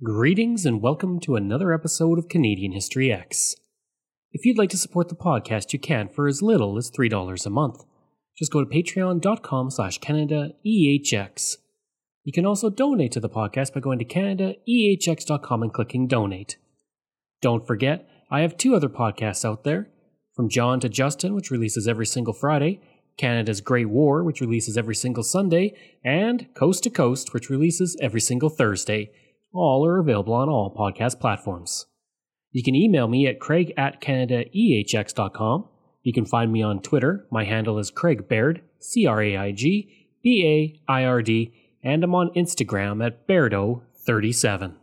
Greetings and welcome to another episode of Canadian History X. If you'd like to support the podcast, you can for as little as $3 a month. Just go to patreon.com slash CanadaEHX. You can also donate to the podcast by going to CanadaEHX.com and clicking donate. Don't forget, I have two other podcasts out there. From John to Justin, which releases every single Friday, Canada's Great War, which releases every single Sunday, and Coast to Coast, which releases every single Thursday. All are available on all podcast platforms. You can email me at craig at canadaehx.com. You can find me on Twitter. My handle is Craig Baird, C R A I G B A I R D, and I'm on Instagram at Bairdo37.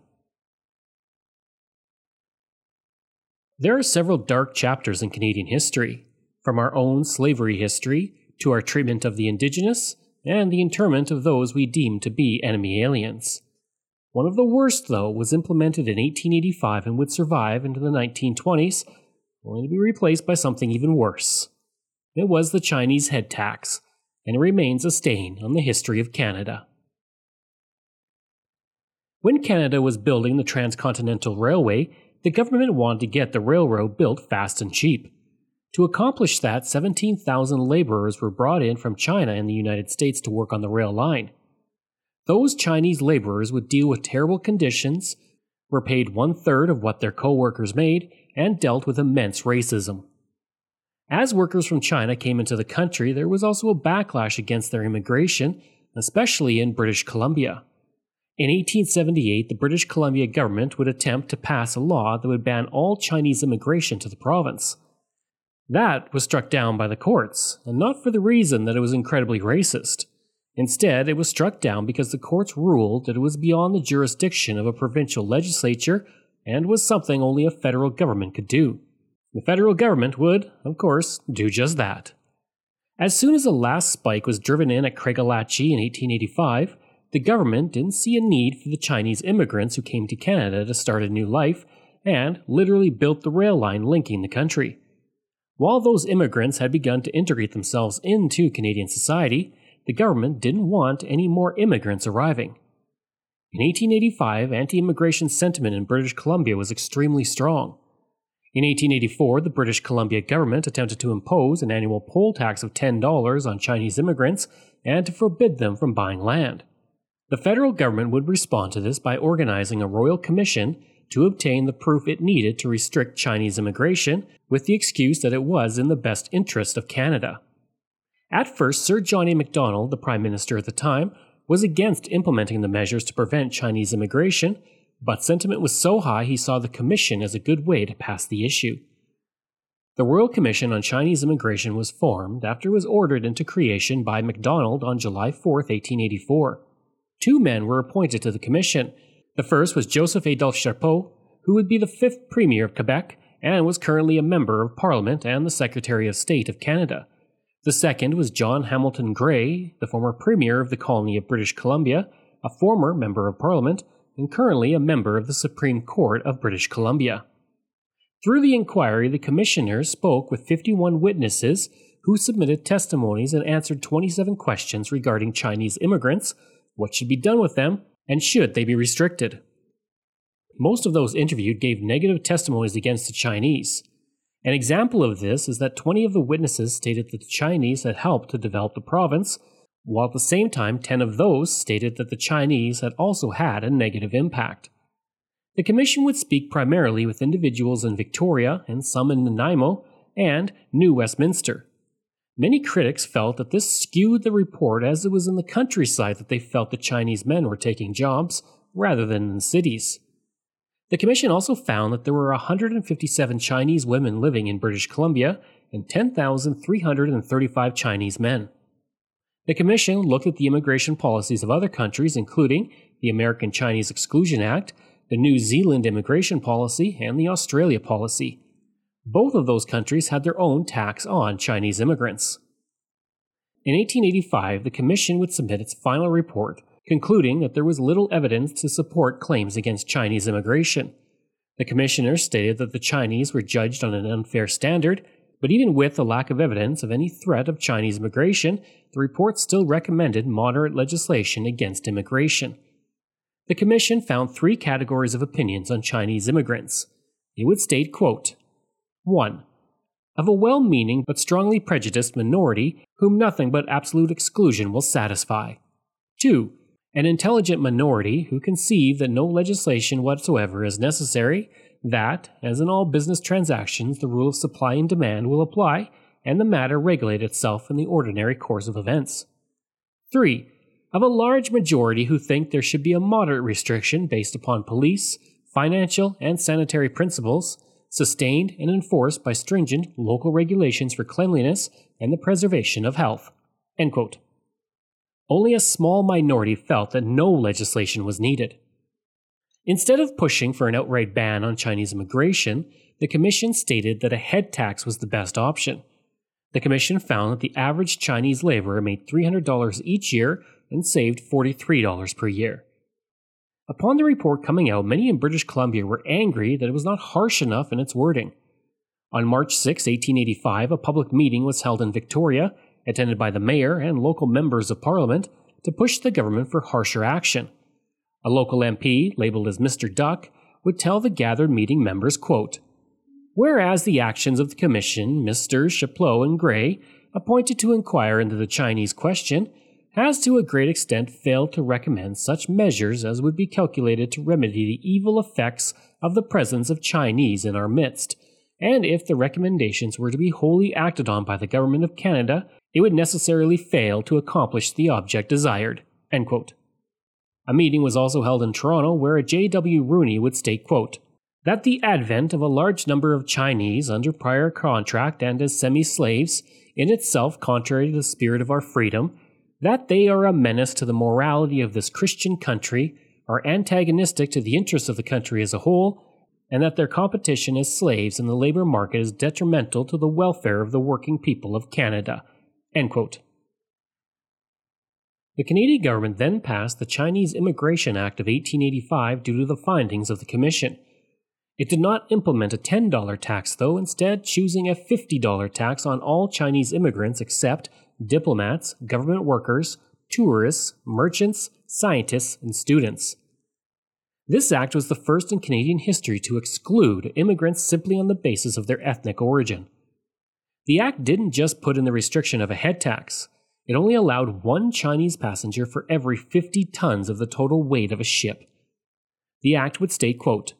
There are several dark chapters in Canadian history, from our own slavery history to our treatment of the Indigenous and the internment of those we deem to be enemy aliens. One of the worst, though, was implemented in 1885 and would survive into the 1920s, only to be replaced by something even worse. It was the Chinese head tax, and it remains a stain on the history of Canada. When Canada was building the Transcontinental Railway, the government wanted to get the railroad built fast and cheap. To accomplish that, 17,000 laborers were brought in from China and the United States to work on the rail line. Those Chinese laborers would deal with terrible conditions, were paid one third of what their co workers made, and dealt with immense racism. As workers from China came into the country, there was also a backlash against their immigration, especially in British Columbia. In 1878, the British Columbia government would attempt to pass a law that would ban all Chinese immigration to the province. That was struck down by the courts, and not for the reason that it was incredibly racist. Instead, it was struck down because the courts ruled that it was beyond the jurisdiction of a provincial legislature and was something only a federal government could do. The federal government would, of course, do just that. As soon as the last spike was driven in at Craigellachie in 1885, the government didn't see a need for the Chinese immigrants who came to Canada to start a new life and literally built the rail line linking the country. While those immigrants had begun to integrate themselves into Canadian society, the government didn't want any more immigrants arriving. In 1885, anti immigration sentiment in British Columbia was extremely strong. In 1884, the British Columbia government attempted to impose an annual poll tax of $10 on Chinese immigrants and to forbid them from buying land. The federal government would respond to this by organizing a royal commission to obtain the proof it needed to restrict Chinese immigration with the excuse that it was in the best interest of Canada. At first, Sir John A. Macdonald, the Prime Minister at the time, was against implementing the measures to prevent Chinese immigration, but sentiment was so high he saw the Commission as a good way to pass the issue. The Royal Commission on Chinese Immigration was formed after it was ordered into creation by Macdonald on July 4, 1884. Two men were appointed to the commission. The first was Joseph Adolphe Chapleau, who would be the fifth Premier of Quebec and was currently a Member of Parliament and the Secretary of State of Canada. The second was John Hamilton Gray, the former Premier of the colony of British Columbia, a former Member of Parliament, and currently a member of the Supreme Court of British Columbia. Through the inquiry, the commissioners spoke with 51 witnesses who submitted testimonies and answered 27 questions regarding Chinese immigrants, what should be done with them, and should they be restricted. Most of those interviewed gave negative testimonies against the Chinese. An example of this is that 20 of the witnesses stated that the Chinese had helped to develop the province, while at the same time 10 of those stated that the Chinese had also had a negative impact. The commission would speak primarily with individuals in Victoria and some in Nanaimo and New Westminster. Many critics felt that this skewed the report as it was in the countryside that they felt the Chinese men were taking jobs rather than in cities. The Commission also found that there were 157 Chinese women living in British Columbia and 10,335 Chinese men. The Commission looked at the immigration policies of other countries, including the American Chinese Exclusion Act, the New Zealand immigration policy, and the Australia policy. Both of those countries had their own tax on Chinese immigrants. In 1885, the Commission would submit its final report concluding that there was little evidence to support claims against Chinese immigration. The commissioners stated that the Chinese were judged on an unfair standard, but even with the lack of evidence of any threat of Chinese immigration, the report still recommended moderate legislation against immigration. The commission found three categories of opinions on Chinese immigrants. It would state, quote, 1. Of a well meaning but strongly prejudiced minority whom nothing but absolute exclusion will satisfy. 2 an intelligent minority who conceive that no legislation whatsoever is necessary, that, as in all business transactions, the rule of supply and demand will apply, and the matter regulate itself in the ordinary course of events. 3. Of a large majority who think there should be a moderate restriction based upon police, financial, and sanitary principles, sustained and enforced by stringent local regulations for cleanliness and the preservation of health. Only a small minority felt that no legislation was needed. Instead of pushing for an outright ban on Chinese immigration, the Commission stated that a head tax was the best option. The Commission found that the average Chinese laborer made $300 each year and saved $43 per year. Upon the report coming out, many in British Columbia were angry that it was not harsh enough in its wording. On March 6, 1885, a public meeting was held in Victoria attended by the mayor and local members of parliament, to push the government for harsher action. A local MP, labeled as Mr. Duck, would tell the gathered meeting members, quote, Whereas the actions of the Commission, Mr. Chapleau and Gray, appointed to inquire into the Chinese question, has to a great extent failed to recommend such measures as would be calculated to remedy the evil effects of the presence of Chinese in our midst, and if the recommendations were to be wholly acted on by the Government of Canada, it would necessarily fail to accomplish the object desired. A meeting was also held in Toronto where J.W. Rooney would state, quote, that the advent of a large number of Chinese under prior contract and as semi slaves, in itself contrary to the spirit of our freedom, that they are a menace to the morality of this Christian country, are antagonistic to the interests of the country as a whole, and that their competition as slaves in the labor market is detrimental to the welfare of the working people of Canada. The Canadian government then passed the Chinese Immigration Act of 1885 due to the findings of the Commission. It did not implement a $10 tax, though, instead, choosing a $50 tax on all Chinese immigrants except diplomats, government workers, tourists, merchants, scientists, and students. This act was the first in Canadian history to exclude immigrants simply on the basis of their ethnic origin. The act didn't just put in the restriction of a head tax, it only allowed one Chinese passenger for every 50 tons of the total weight of a ship. The act would state, quote,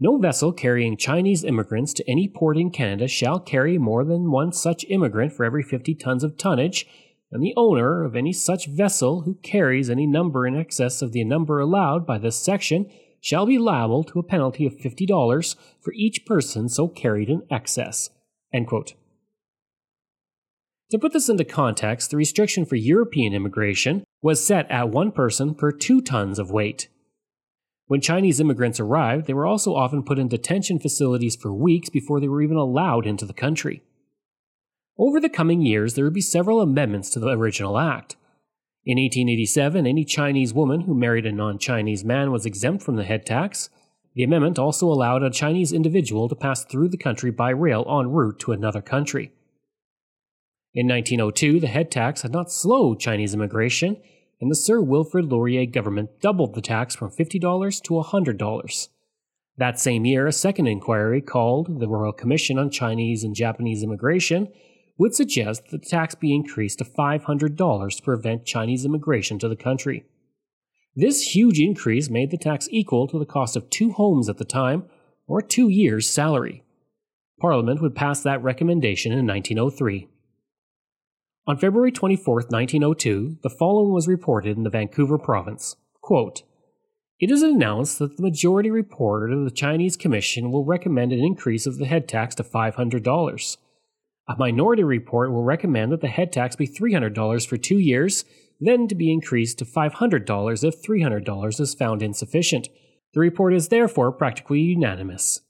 No vessel carrying Chinese immigrants to any port in Canada shall carry more than one such immigrant for every 50 tons of tonnage, and the owner of any such vessel who carries any number in excess of the number allowed by this section shall be liable to a penalty of $50 for each person so carried in excess. To put this into context, the restriction for European immigration was set at one person per two tons of weight. When Chinese immigrants arrived, they were also often put in detention facilities for weeks before they were even allowed into the country. Over the coming years, there would be several amendments to the original act. In 1887, any Chinese woman who married a non Chinese man was exempt from the head tax. The amendment also allowed a Chinese individual to pass through the country by rail en route to another country. In 1902, the head tax had not slowed Chinese immigration, and the Sir Wilfrid Laurier government doubled the tax from $50 to $100. That same year, a second inquiry called the Royal Commission on Chinese and Japanese Immigration would suggest that the tax be increased to $500 to prevent Chinese immigration to the country. This huge increase made the tax equal to the cost of two homes at the time, or two years' salary. Parliament would pass that recommendation in 1903. On February 24, 1902, the following was reported in the Vancouver province. Quote, it is announced that the majority report of the Chinese Commission will recommend an increase of the head tax to $500. A minority report will recommend that the head tax be $300 for two years, then to be increased to $500 if $300 is found insufficient. The report is therefore practically unanimous.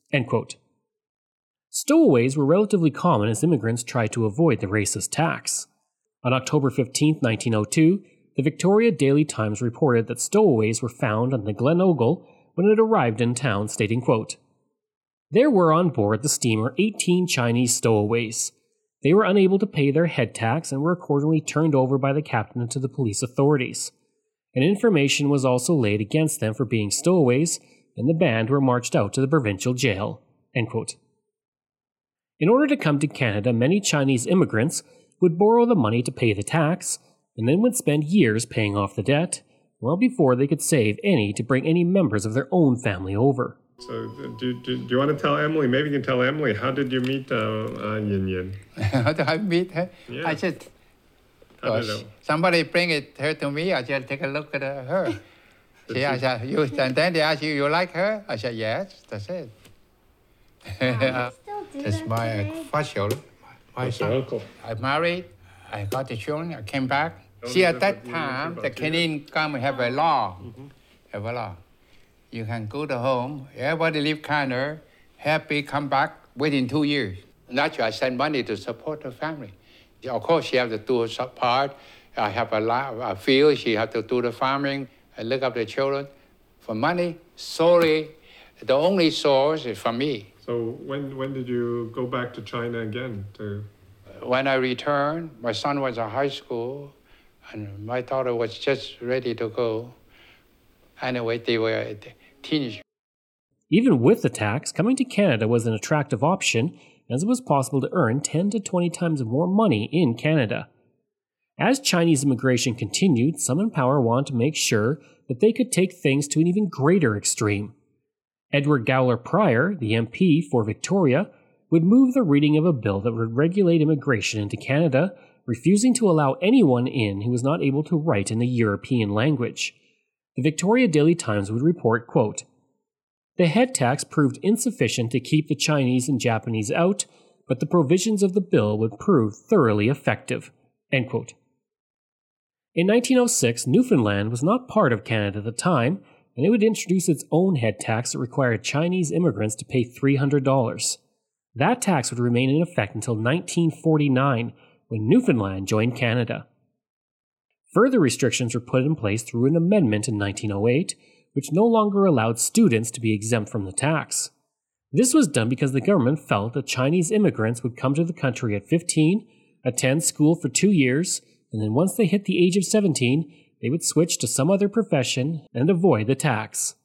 Stowaways were relatively common as immigrants tried to avoid the racist tax. On October 15, 1902, the Victoria Daily Times reported that stowaways were found on the Glen Ogle when it arrived in town, stating, quote, There were on board the steamer 18 Chinese stowaways. They were unable to pay their head tax and were accordingly turned over by the captain to the police authorities. And information was also laid against them for being stowaways, and the band were marched out to the provincial jail. In order to come to Canada, many Chinese immigrants would borrow the money to pay the tax, and then would spend years paying off the debt, well before they could save any to bring any members of their own family over. So, do, do, do you want to tell Emily? Maybe you can tell Emily, how did you meet uh, uh, Yin Yin? how did I meet her? Yeah. I just, How did somebody bring it her to me, I just take a look at her. she, I said, you, and then they ask you, you like her? I said, yes, that's it. Still do That's that my uh, today. first What's your son. uncle? I married, I got the children, I came back. Don't See, at that, that but you time, about the Canadian government have a law. Mm-hmm. Have a law. You can go to home, everybody leave Canada, happy, come back within two years. Naturally, I send money to support the family. Of course, she have to do her part. I have a, lot, a field, she have to do the farming, and look after the children. For money, sorry, the only source is from me. So, when, when did you go back to China again? To when I returned, my son was in high school, and my daughter was just ready to go. Anyway, they were teenagers. Even with the tax, coming to Canada was an attractive option as it was possible to earn 10 to 20 times more money in Canada. As Chinese immigration continued, some in power wanted to make sure that they could take things to an even greater extreme. Edward Gawler Prior, the MP for Victoria, would move the reading of a bill that would regulate immigration into Canada, refusing to allow anyone in who was not able to write in the European language. The Victoria Daily Times would report, quote, the head tax proved insufficient to keep the Chinese and Japanese out, but the provisions of the bill would prove thoroughly effective. End quote. In 1906, Newfoundland was not part of Canada at the time, and it would introduce its own head tax that required Chinese immigrants to pay $300. That tax would remain in effect until 1949, when Newfoundland joined Canada. Further restrictions were put in place through an amendment in 1908, which no longer allowed students to be exempt from the tax. This was done because the government felt that Chinese immigrants would come to the country at 15, attend school for two years, and then once they hit the age of 17, they would switch to some other profession and avoid the tax.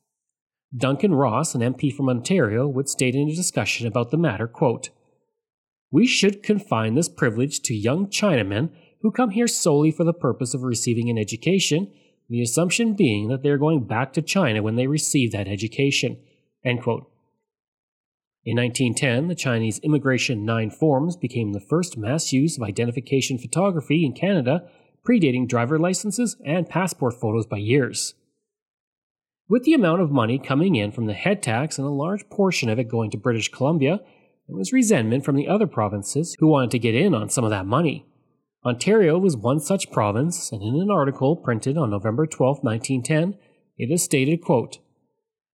Duncan Ross, an MP from Ontario, would state in a discussion about the matter, quote, We should confine this privilege to young Chinamen who come here solely for the purpose of receiving an education, the assumption being that they are going back to China when they receive that education. End quote. In 1910, the Chinese Immigration Nine Forms became the first mass use of identification photography in Canada, predating driver licenses and passport photos by years. With the amount of money coming in from the head tax and a large portion of it going to British Columbia, there was resentment from the other provinces who wanted to get in on some of that money. Ontario was one such province, and in an article printed on November 12, 1910, it is stated, quote,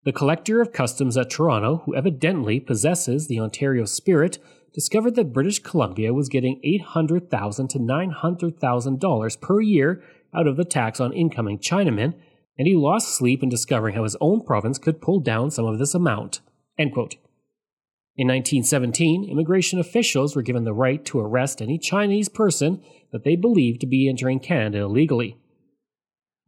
The collector of customs at Toronto, who evidently possesses the Ontario spirit, discovered that British Columbia was getting 800,000 to $900,000 per year out of the tax on incoming Chinamen, and he lost sleep in discovering how his own province could pull down some of this amount. End quote. In 1917, immigration officials were given the right to arrest any Chinese person that they believed to be entering Canada illegally.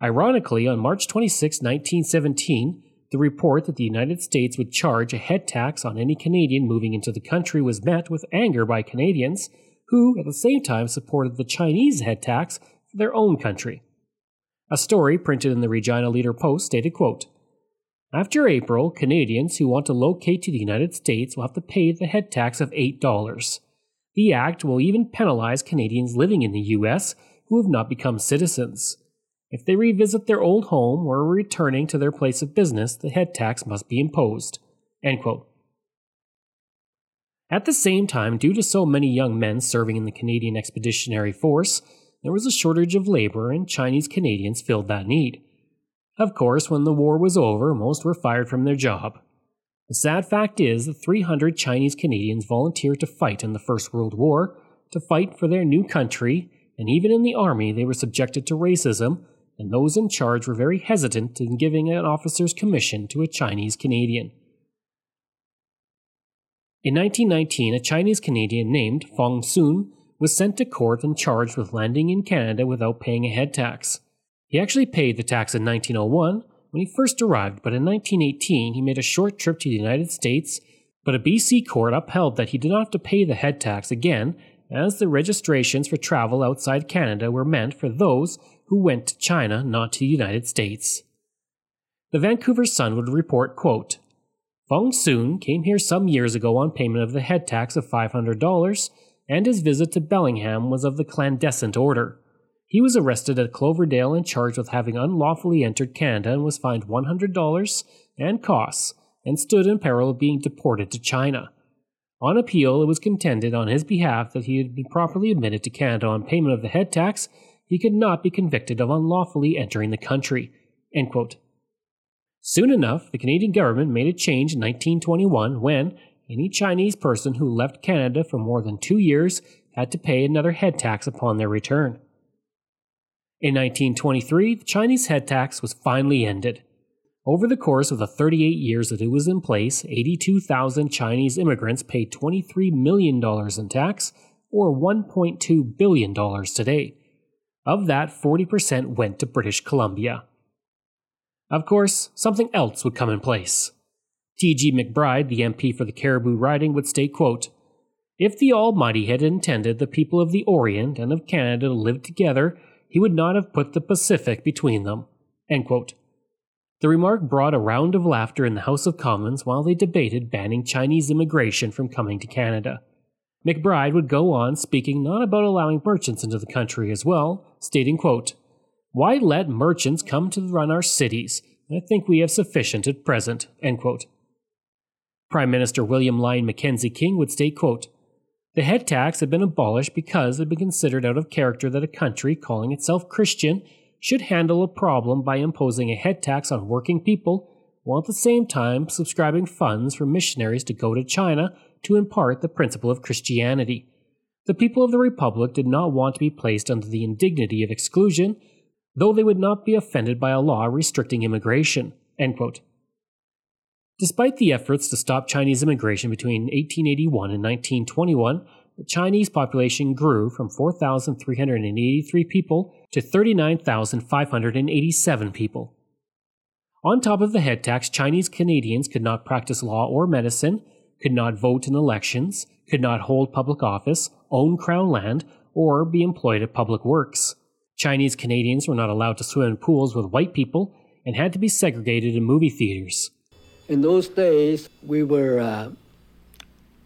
Ironically, on March 26, 1917, The report that the United States would charge a head tax on any Canadian moving into the country was met with anger by Canadians, who at the same time supported the Chinese head tax for their own country. A story printed in the Regina Leader Post stated, quote, After April, Canadians who want to locate to the United States will have to pay the head tax of $8. The act will even penalize Canadians living in the U.S. who have not become citizens. If they revisit their old home or are returning to their place of business, the head tax must be imposed. At the same time, due to so many young men serving in the Canadian Expeditionary Force, there was a shortage of labor and Chinese Canadians filled that need. Of course, when the war was over, most were fired from their job. The sad fact is that 300 Chinese Canadians volunteered to fight in the First World War, to fight for their new country, and even in the army they were subjected to racism and those in charge were very hesitant in giving an officer's commission to a Chinese Canadian. In 1919, a Chinese Canadian named Fong Sun was sent to court and charged with landing in Canada without paying a head tax. He actually paid the tax in 1901 when he first arrived, but in 1918 he made a short trip to the United States, but a BC court upheld that he did not have to pay the head tax again, as the registrations for travel outside Canada were meant for those who went to China, not to the United States. The Vancouver Sun would report, quote, Fong Sun came here some years ago on payment of the head tax of $500, and his visit to Bellingham was of the clandestine order. He was arrested at Cloverdale and charged with having unlawfully entered Canada and was fined $100 and costs, and stood in peril of being deported to China. On appeal, it was contended on his behalf that he had been properly admitted to Canada on payment of the head tax he could not be convicted of unlawfully entering the country. Soon enough, the Canadian government made a change in 1921 when any Chinese person who left Canada for more than two years had to pay another head tax upon their return. In 1923, the Chinese head tax was finally ended. Over the course of the 38 years that it was in place, 82,000 Chinese immigrants paid $23 million in tax, or $1.2 billion today. Of that, 40% went to British Columbia. Of course, something else would come in place. T.G. McBride, the MP for the Cariboo riding, would state, quote, If the Almighty had intended the people of the Orient and of Canada to live together, he would not have put the Pacific between them. The remark brought a round of laughter in the House of Commons while they debated banning Chinese immigration from coming to Canada. McBride would go on speaking not about allowing merchants into the country as well, stating, quote, Why let merchants come to run our cities? I think we have sufficient at present. End quote. Prime Minister William Lyon Mackenzie King would state, quote, The head tax had been abolished because it had been considered out of character that a country calling itself Christian should handle a problem by imposing a head tax on working people while at the same time subscribing funds for missionaries to go to China to impart the principle of Christianity. The people of the Republic did not want to be placed under the indignity of exclusion, though they would not be offended by a law restricting immigration. Despite the efforts to stop Chinese immigration between 1881 and 1921, the Chinese population grew from 4,383 people to 39,587 people. On top of the head tax, Chinese Canadians could not practice law or medicine, could not vote in elections, could not hold public office, own crown land, or be employed at public works. Chinese Canadians were not allowed to swim in pools with white people and had to be segregated in movie theaters. In those days, we were uh,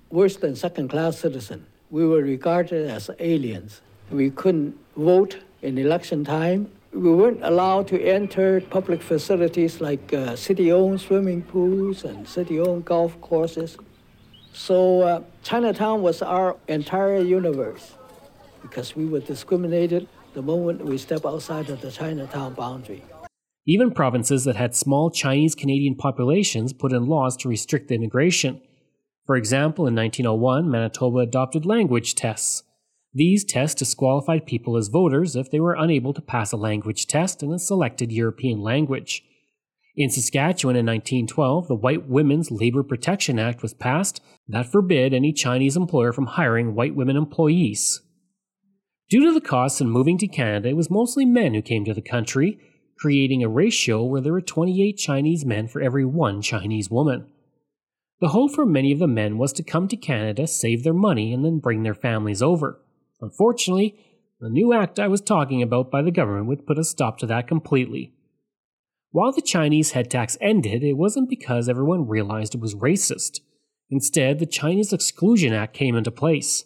worse than second class citizens. We were regarded as aliens. We couldn't vote in election time. We weren't allowed to enter public facilities like uh, city owned swimming pools and city owned golf courses. So uh, Chinatown was our entire universe because we were discriminated the moment we step outside of the Chinatown boundary. Even provinces that had small Chinese Canadian populations put in laws to restrict immigration. For example, in 1901, Manitoba adopted language tests. These tests disqualified people as voters if they were unable to pass a language test in a selected European language. In Saskatchewan in 1912, the White Women's Labor Protection Act was passed that forbid any Chinese employer from hiring white women employees. Due to the costs in moving to Canada, it was mostly men who came to the country, creating a ratio where there were 28 Chinese men for every one Chinese woman. The hope for many of the men was to come to Canada, save their money, and then bring their families over. Unfortunately, the new act I was talking about by the government would put a stop to that completely. While the Chinese head tax ended, it wasn't because everyone realized it was racist. Instead, the Chinese Exclusion Act came into place.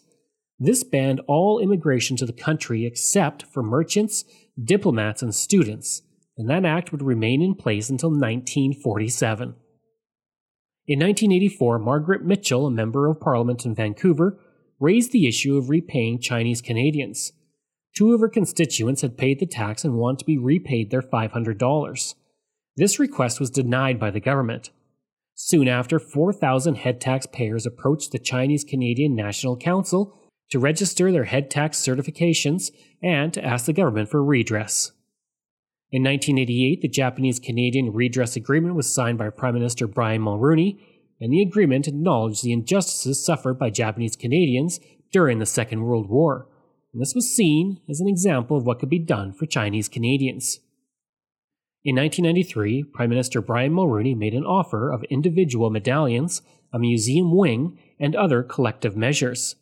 This banned all immigration to the country except for merchants, diplomats, and students, and that act would remain in place until 1947. In 1984, Margaret Mitchell, a member of parliament in Vancouver, raised the issue of repaying Chinese Canadians. Two of her constituents had paid the tax and wanted to be repaid their $500. This request was denied by the government. Soon after, 4,000 head taxpayers approached the Chinese Canadian National Council to register their head tax certifications and to ask the government for redress. In 1988, the Japanese Canadian Redress Agreement was signed by Prime Minister Brian Mulroney, and the agreement acknowledged the injustices suffered by Japanese Canadians during the Second World War. And this was seen as an example of what could be done for Chinese Canadians. In 1993, Prime Minister Brian Mulroney made an offer of individual medallions, a museum wing, and other collective measures.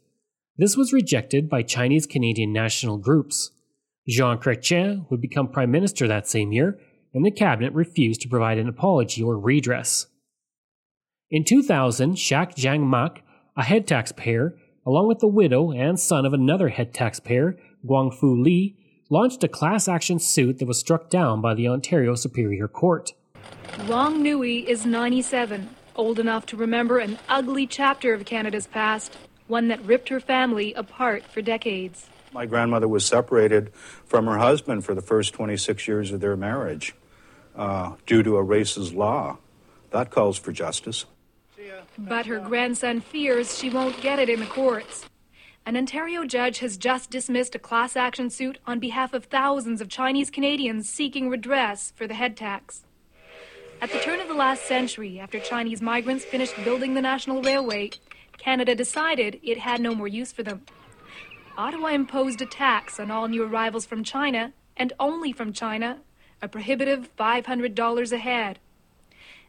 This was rejected by Chinese Canadian national groups. Jean Chrétien would become Prime Minister that same year, and the cabinet refused to provide an apology or redress. In 2000, Shack Jang Mack, a head taxpayer, along with the widow and son of another head taxpayer, Guangfu Li, launched a class action suit that was struck down by the Ontario Superior Court. Wong Nui is 97, old enough to remember an ugly chapter of Canada's past, one that ripped her family apart for decades. My grandmother was separated from her husband for the first 26 years of their marriage uh, due to a racist law. That calls for justice. But her grandson fears she won't get it in the courts. An Ontario judge has just dismissed a class action suit on behalf of thousands of Chinese Canadians seeking redress for the head tax. At the turn of the last century, after Chinese migrants finished building the National Railway, Canada decided it had no more use for them. Ottawa imposed a tax on all new arrivals from China, and only from China, a prohibitive $500 a head.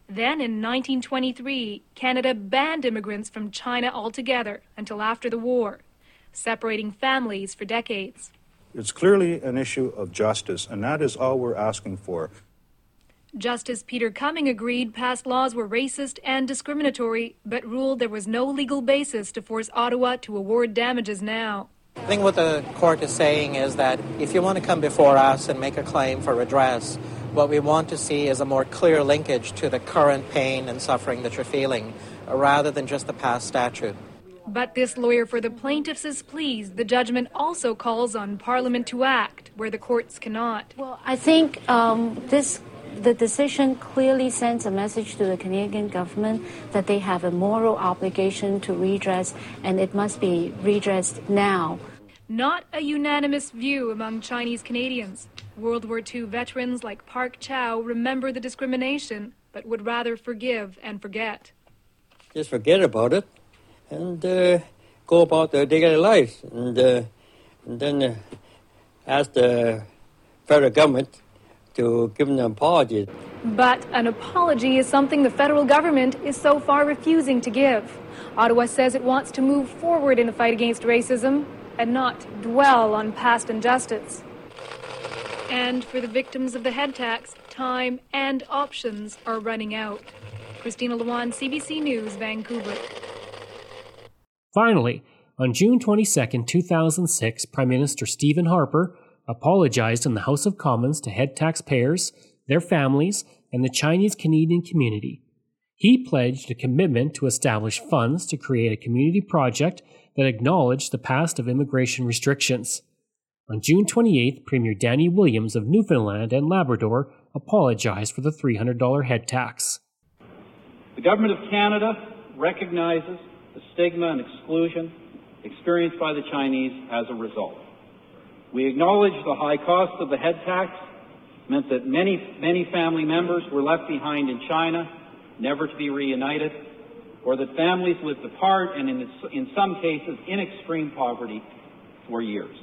Then in 1923, Canada banned immigrants from China altogether until after the war separating families for decades. It's clearly an issue of justice, and that is all we're asking for. Justice Peter Cumming agreed past laws were racist and discriminatory, but ruled there was no legal basis to force Ottawa to award damages now. I think what the court is saying is that if you want to come before us and make a claim for redress, what we want to see is a more clear linkage to the current pain and suffering that you're feeling, rather than just the past statute. But this lawyer for the plaintiffs is pleased. The judgment also calls on Parliament to act where the courts cannot. Well, I think um, this the decision clearly sends a message to the Canadian government that they have a moral obligation to redress, and it must be redressed now. Not a unanimous view among Chinese Canadians. World War II veterans like Park Chow remember the discrimination, but would rather forgive and forget. Just forget about it and uh, go about their daily lives, and, uh, and then uh, ask the federal government to give them an apology. But an apology is something the federal government is so far refusing to give. Ottawa says it wants to move forward in the fight against racism and not dwell on past injustice. And for the victims of the head tax, time and options are running out. Christina Lawand, CBC News, Vancouver. Finally, on June 22, 2006, Prime Minister Stephen Harper apologized in the House of Commons to head taxpayers, their families, and the Chinese Canadian community. He pledged a commitment to establish funds to create a community project that acknowledged the past of immigration restrictions. On June 28, Premier Danny Williams of Newfoundland and Labrador apologized for the $300 head tax. The Government of Canada recognizes the stigma and exclusion experienced by the Chinese as a result. We acknowledge the high cost of the head tax meant that many, many family members were left behind in China, never to be reunited, or that families lived apart and in, in some cases in extreme poverty for years.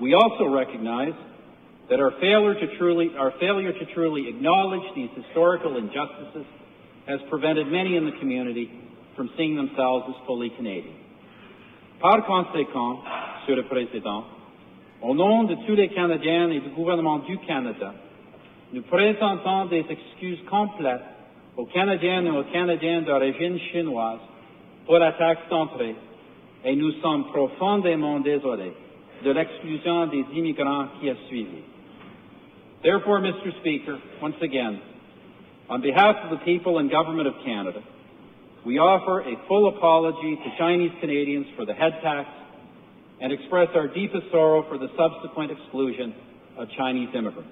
We also recognize that our failure to truly, our failure to truly acknowledge these historical injustices has prevented many in the community from seeing themselves as fully Canadian. Par conséquent, Monsieur le Président, au nom de tous les Canadiens et du gouvernement du Canada, nous présentons des excuses complètes aux Canadiens et aux Canadiens d'origine chinoise pour la taxe d'entrée et nous sommes profondément désolés de l'exclusion des immigrants qui a suivi. Therefore, Mr. Speaker, once again, on behalf of the people and government of Canada, we offer a full apology to Chinese Canadians for the head tax and express our deepest sorrow for the subsequent exclusion of Chinese immigrants.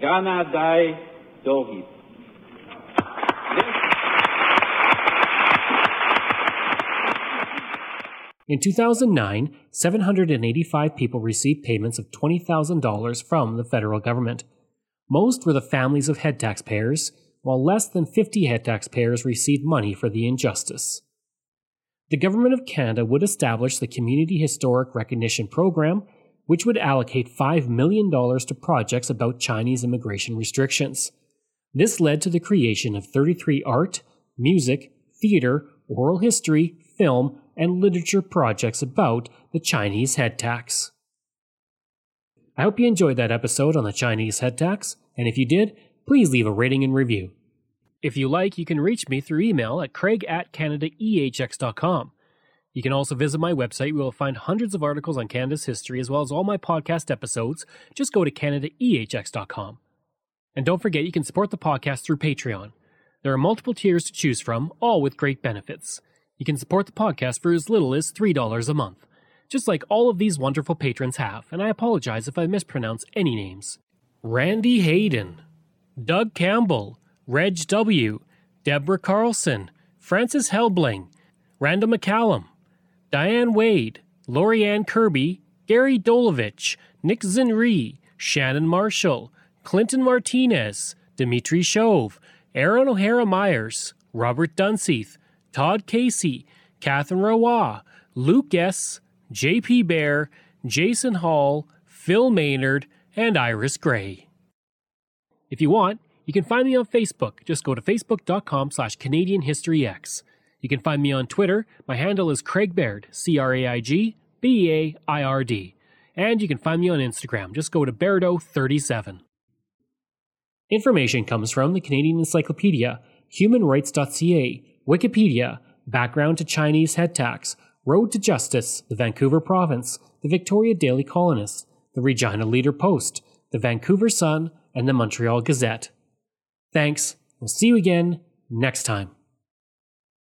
Dai Dohi. In 2009, 785 people received payments of $20,000 from the federal government. Most were the families of head taxpayers, while less than 50 head taxpayers received money for the injustice. The Government of Canada would establish the Community Historic Recognition Program, which would allocate $5 million to projects about Chinese immigration restrictions. This led to the creation of 33 art, music, theater, oral history, film, and literature projects about the Chinese head tax. I hope you enjoyed that episode on the Chinese head tax, and if you did, please leave a rating and review. If you like, you can reach me through email at craig at canadaehx.com. You can also visit my website where you'll find hundreds of articles on Canada's history as well as all my podcast episodes. Just go to canadaehx.com. And don't forget, you can support the podcast through Patreon. There are multiple tiers to choose from, all with great benefits. You can support the podcast for as little as $3 a month, just like all of these wonderful patrons have, and I apologize if I mispronounce any names. Randy Hayden, Doug Campbell, Reg W., Deborah Carlson, Francis Helbling, Randall McCallum, Diane Wade, Lorianne Kirby, Gary Dolovich, Nick Zinri, Shannon Marshall, Clinton Martinez, Dimitri Shove, Aaron O'Hara Myers, Robert Dunseith, Todd Casey, Catherine Roy, Luke S., J.P. Bear, Jason Hall, Phil Maynard, and Iris Gray. If you want, you can find me on Facebook. Just go to facebook.com slash Canadian History X. You can find me on Twitter. My handle is Craig Baird, C R A I G B A I R D. And you can find me on Instagram. Just go to Bairdo37. Information comes from the Canadian Encyclopedia, humanrights.ca, Wikipedia, Background to Chinese Head Tax, Road to Justice, the Vancouver Province, the Victoria Daily Colonist, the Regina Leader Post, the Vancouver Sun, and the Montreal Gazette. Thanks. We'll see you again next time.